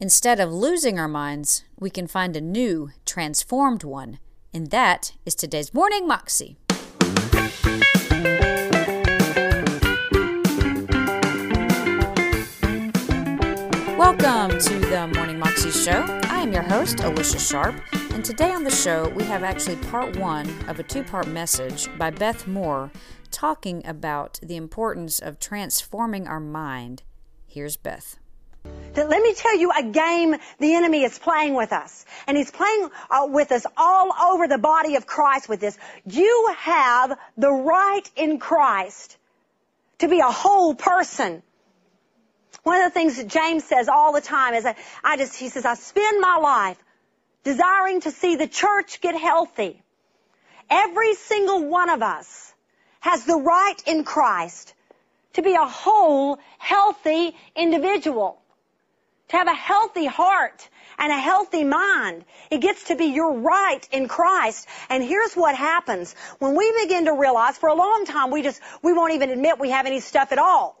Instead of losing our minds, we can find a new, transformed one. And that is today's Morning Moxie. Welcome to the Morning Moxie Show. I am your host, Alicia Sharp, and today on the show we have actually part one of a two part message by Beth Moore talking about the importance of transforming our mind. Here's Beth that let me tell you a game the enemy is playing with us. And he's playing uh, with us all over the body of Christ with this. You have the right in Christ to be a whole person. One of the things that James says all the time is, that I just, he says, I spend my life desiring to see the church get healthy. Every single one of us has the right in Christ to be a whole, healthy individual. To have a healthy heart and a healthy mind. It gets to be your right in Christ. And here's what happens. When we begin to realize, for a long time, we just, we won't even admit we have any stuff at all.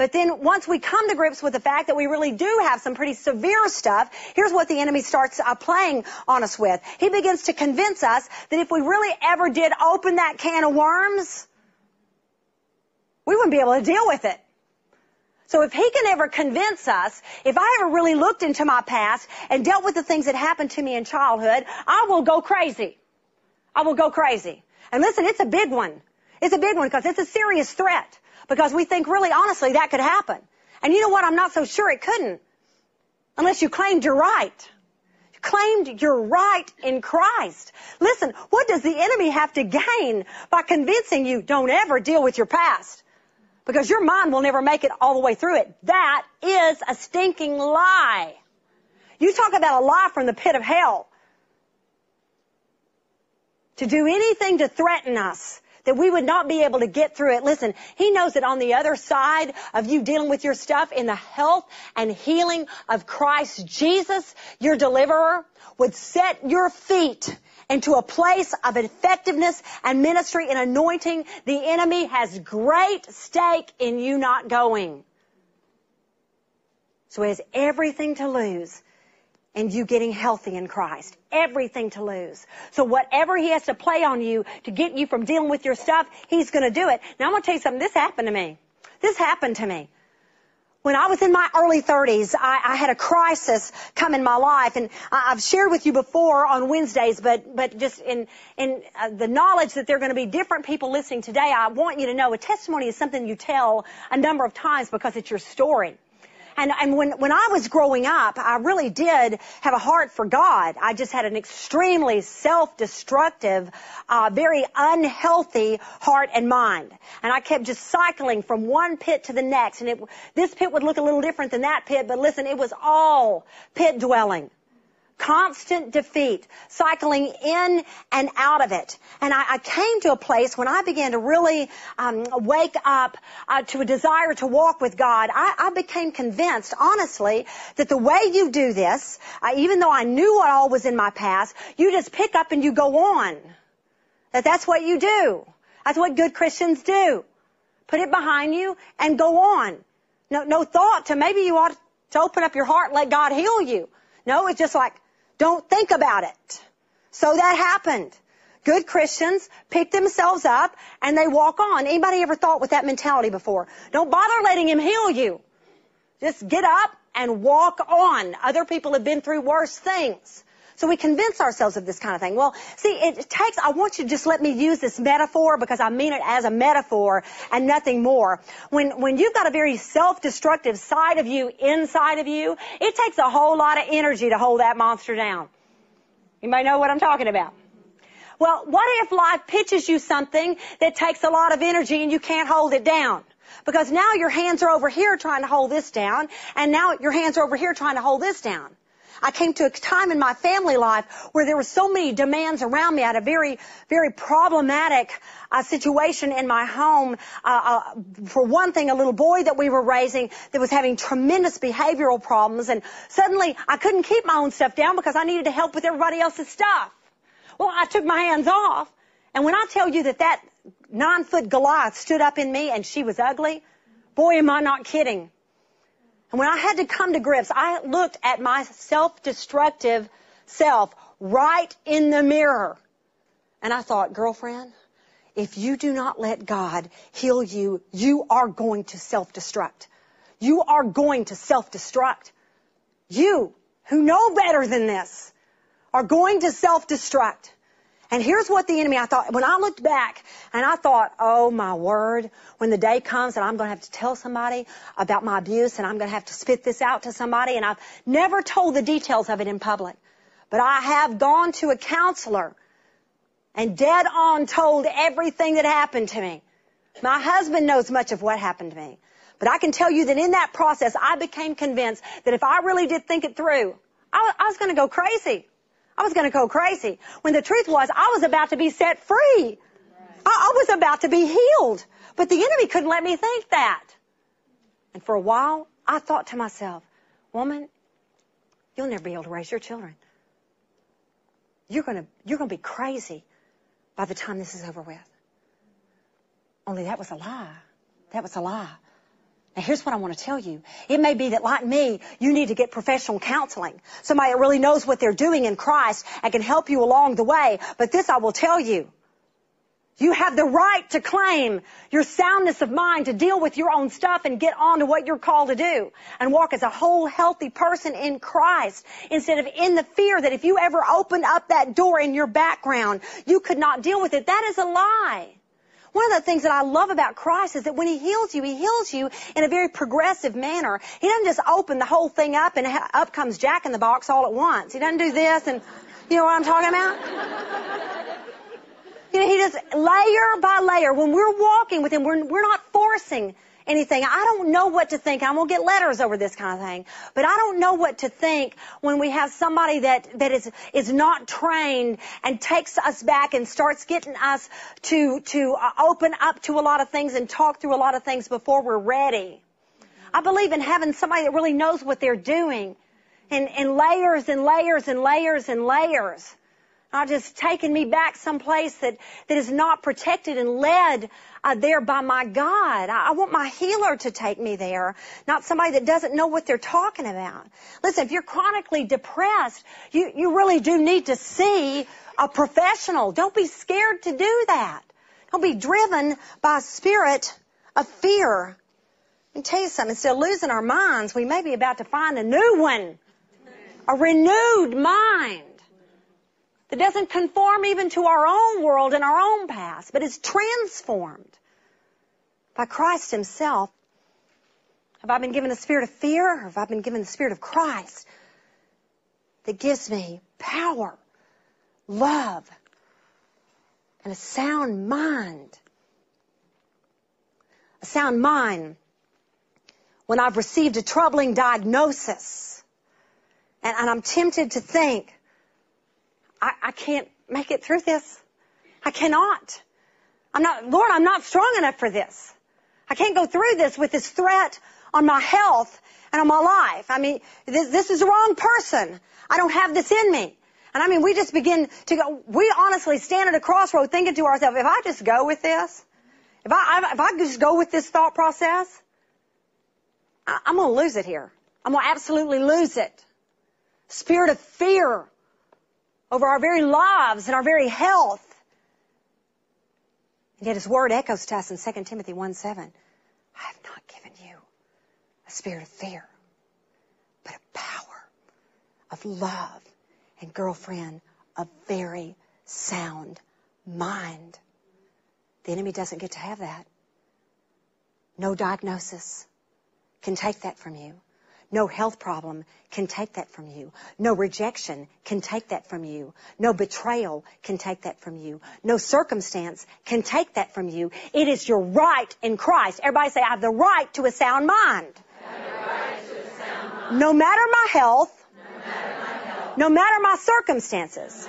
But then once we come to grips with the fact that we really do have some pretty severe stuff, here's what the enemy starts uh, playing on us with. He begins to convince us that if we really ever did open that can of worms, we wouldn't be able to deal with it. So if he can ever convince us, if I ever really looked into my past and dealt with the things that happened to me in childhood, I will go crazy. I will go crazy. And listen, it's a big one. It's a big one because it's a serious threat because we think really honestly that could happen. And you know what? I'm not so sure it couldn't unless you claimed your right. Claimed your right in Christ. Listen, what does the enemy have to gain by convincing you don't ever deal with your past? Because your mind will never make it all the way through it. That is a stinking lie. You talk about a lie from the pit of hell. To do anything to threaten us that we would not be able to get through it. Listen, he knows that on the other side of you dealing with your stuff in the health and healing of Christ Jesus, your deliverer, would set your feet into a place of effectiveness and ministry and anointing. The enemy has great stake in you not going. So he has everything to lose and you getting healthy in Christ. Everything to lose. So whatever he has to play on you to get you from dealing with your stuff, he's going to do it. Now I'm going to tell you something. This happened to me. This happened to me. When I was in my early 30s, I, I had a crisis come in my life, and I, have shared with you before on Wednesdays, but but just in in uh, the knowledge that there are going to be different people listening today, I want you to know a testimony is something you tell a number of times because it's your story. And, and when, when I was growing up, I really did have a heart for God. I just had an extremely self-destructive, uh, very unhealthy heart and mind. And I kept just cycling from one pit to the next. And it, this pit would look a little different than that pit, but listen, it was all pit dwelling constant defeat, cycling in and out of it. And I, I came to a place when I began to really um, wake up uh, to a desire to walk with God. I, I, became convinced, honestly, that the way you do this, uh, even though I knew what all was in my past, you just pick up and you go on. That that's what you do. That's what good Christians do. Put it behind you and go on. No, no thought to maybe you ought to open up your heart and let God heal you. No, it's just like, don't think about it. So that happened. Good Christians pick themselves up and they walk on. Anybody ever thought with that mentality before? Don't bother letting him heal you. Just get up and walk on. Other people have been through worse things. So we convince ourselves of this kind of thing. Well, see, it takes, I want you to just let me use this metaphor because I mean it as a metaphor and nothing more. When, when you've got a very self-destructive side of you inside of you, it takes a whole lot of energy to hold that monster down. You may know what I'm talking about. Well, what if life pitches you something that takes a lot of energy and you can't hold it down? Because now your hands are over here trying to hold this down, and now your hands are over here trying to hold this down. I came to a time in my family life where there were so many demands around me. I had a very, very problematic uh, situation in my home. Uh, uh, for one thing, a little boy that we were raising that was having tremendous behavioral problems, and suddenly I couldn't keep my own stuff down because I needed to help with everybody else's stuff. Well, I took my hands off, and when I tell you that that nine foot Goliath stood up in me and she was ugly, boy, am I not kidding. And when I had to come to grips, I looked at my self-destructive self right in the mirror. And I thought, girlfriend, if you do not let God heal you, you are going to self-destruct. You are going to self-destruct. You, who know better than this, are going to self-destruct. And here's what the enemy, I thought, when I looked back and I thought, oh my word, when the day comes and I'm going to have to tell somebody about my abuse and I'm going to have to spit this out to somebody and I've never told the details of it in public. But I have gone to a counselor and dead on told everything that happened to me. My husband knows much of what happened to me. But I can tell you that in that process, I became convinced that if I really did think it through, I was going to go crazy. I was going to go crazy. When the truth was, I was about to be set free. I, I was about to be healed. But the enemy couldn't let me think that. And for a while, I thought to myself, woman, you'll never be able to raise your children. You're going to, you're going to be crazy by the time this is over with. Only that was a lie. That was a lie. Now here's what I want to tell you. It may be that like me, you need to get professional counseling. Somebody that really knows what they're doing in Christ and can help you along the way. But this I will tell you. You have the right to claim your soundness of mind to deal with your own stuff and get on to what you're called to do and walk as a whole healthy person in Christ instead of in the fear that if you ever opened up that door in your background, you could not deal with it. That is a lie. One of the things that I love about Christ is that when He heals you, He heals you in a very progressive manner. He doesn't just open the whole thing up and up comes Jack in the box all at once. He doesn't do this and, you know what I'm talking about? You know, He just layer by layer. When we're walking with Him, we're, we're not forcing anything. I don't know what to think. I'm gonna get letters over this kind of thing, but I don't know what to think when we have somebody that that is is not trained and takes us back and starts getting us to to uh, open up to a lot of things and talk through a lot of things before we're ready. I believe in having somebody that really knows what they're doing, and and layers and layers and layers and layers not just taking me back someplace that, that is not protected and led uh, there by my God. I, I want my healer to take me there, not somebody that doesn't know what they're talking about. Listen, if you're chronically depressed, you, you really do need to see a professional. Don't be scared to do that. Don't be driven by a spirit of fear. Let me tell you something. Instead of losing our minds, we may be about to find a new one. A renewed mind that doesn't conform even to our own world and our own past, but is transformed by Christ Himself. Have I been given the spirit of fear or have I been given the spirit of Christ that gives me power, love, and a sound mind? A sound mind when I've received a troubling diagnosis and, and I'm tempted to think, I, I can't make it through this. I cannot. I'm not, Lord, I'm not strong enough for this. I can't go through this with this threat on my health and on my life. I mean, this, this is the wrong person. I don't have this in me. And I mean, we just begin to go, we honestly stand at a crossroad thinking to ourselves, if I just go with this, if I, if I just go with this thought process, I, I'm going to lose it here. I'm going to absolutely lose it. Spirit of fear over our very lives and our very health. And yet his word echoes to us in 2 Timothy 1 7. I have not given you a spirit of fear, but a power of love and girlfriend, a very sound mind. The enemy doesn't get to have that. No diagnosis can take that from you. No health problem can take that from you. No rejection can take that from you. No betrayal can take that from you. No circumstance can take that from you. It is your right in Christ. Everybody say, I have the right to a sound mind. No matter my health, no matter my circumstances,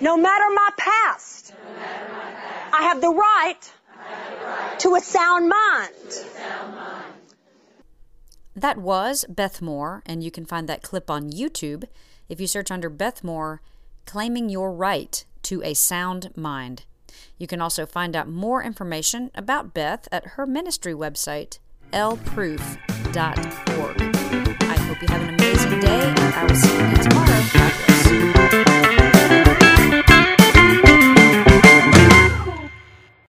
no matter my past, I have the right to a sound mind that was Beth Moore, and you can find that clip on YouTube if you search under Beth Moore, Claiming Your Right to a Sound Mind. You can also find out more information about Beth at her ministry website, lproof.org. I hope you have an amazing day, and I will see you tomorrow. God bless.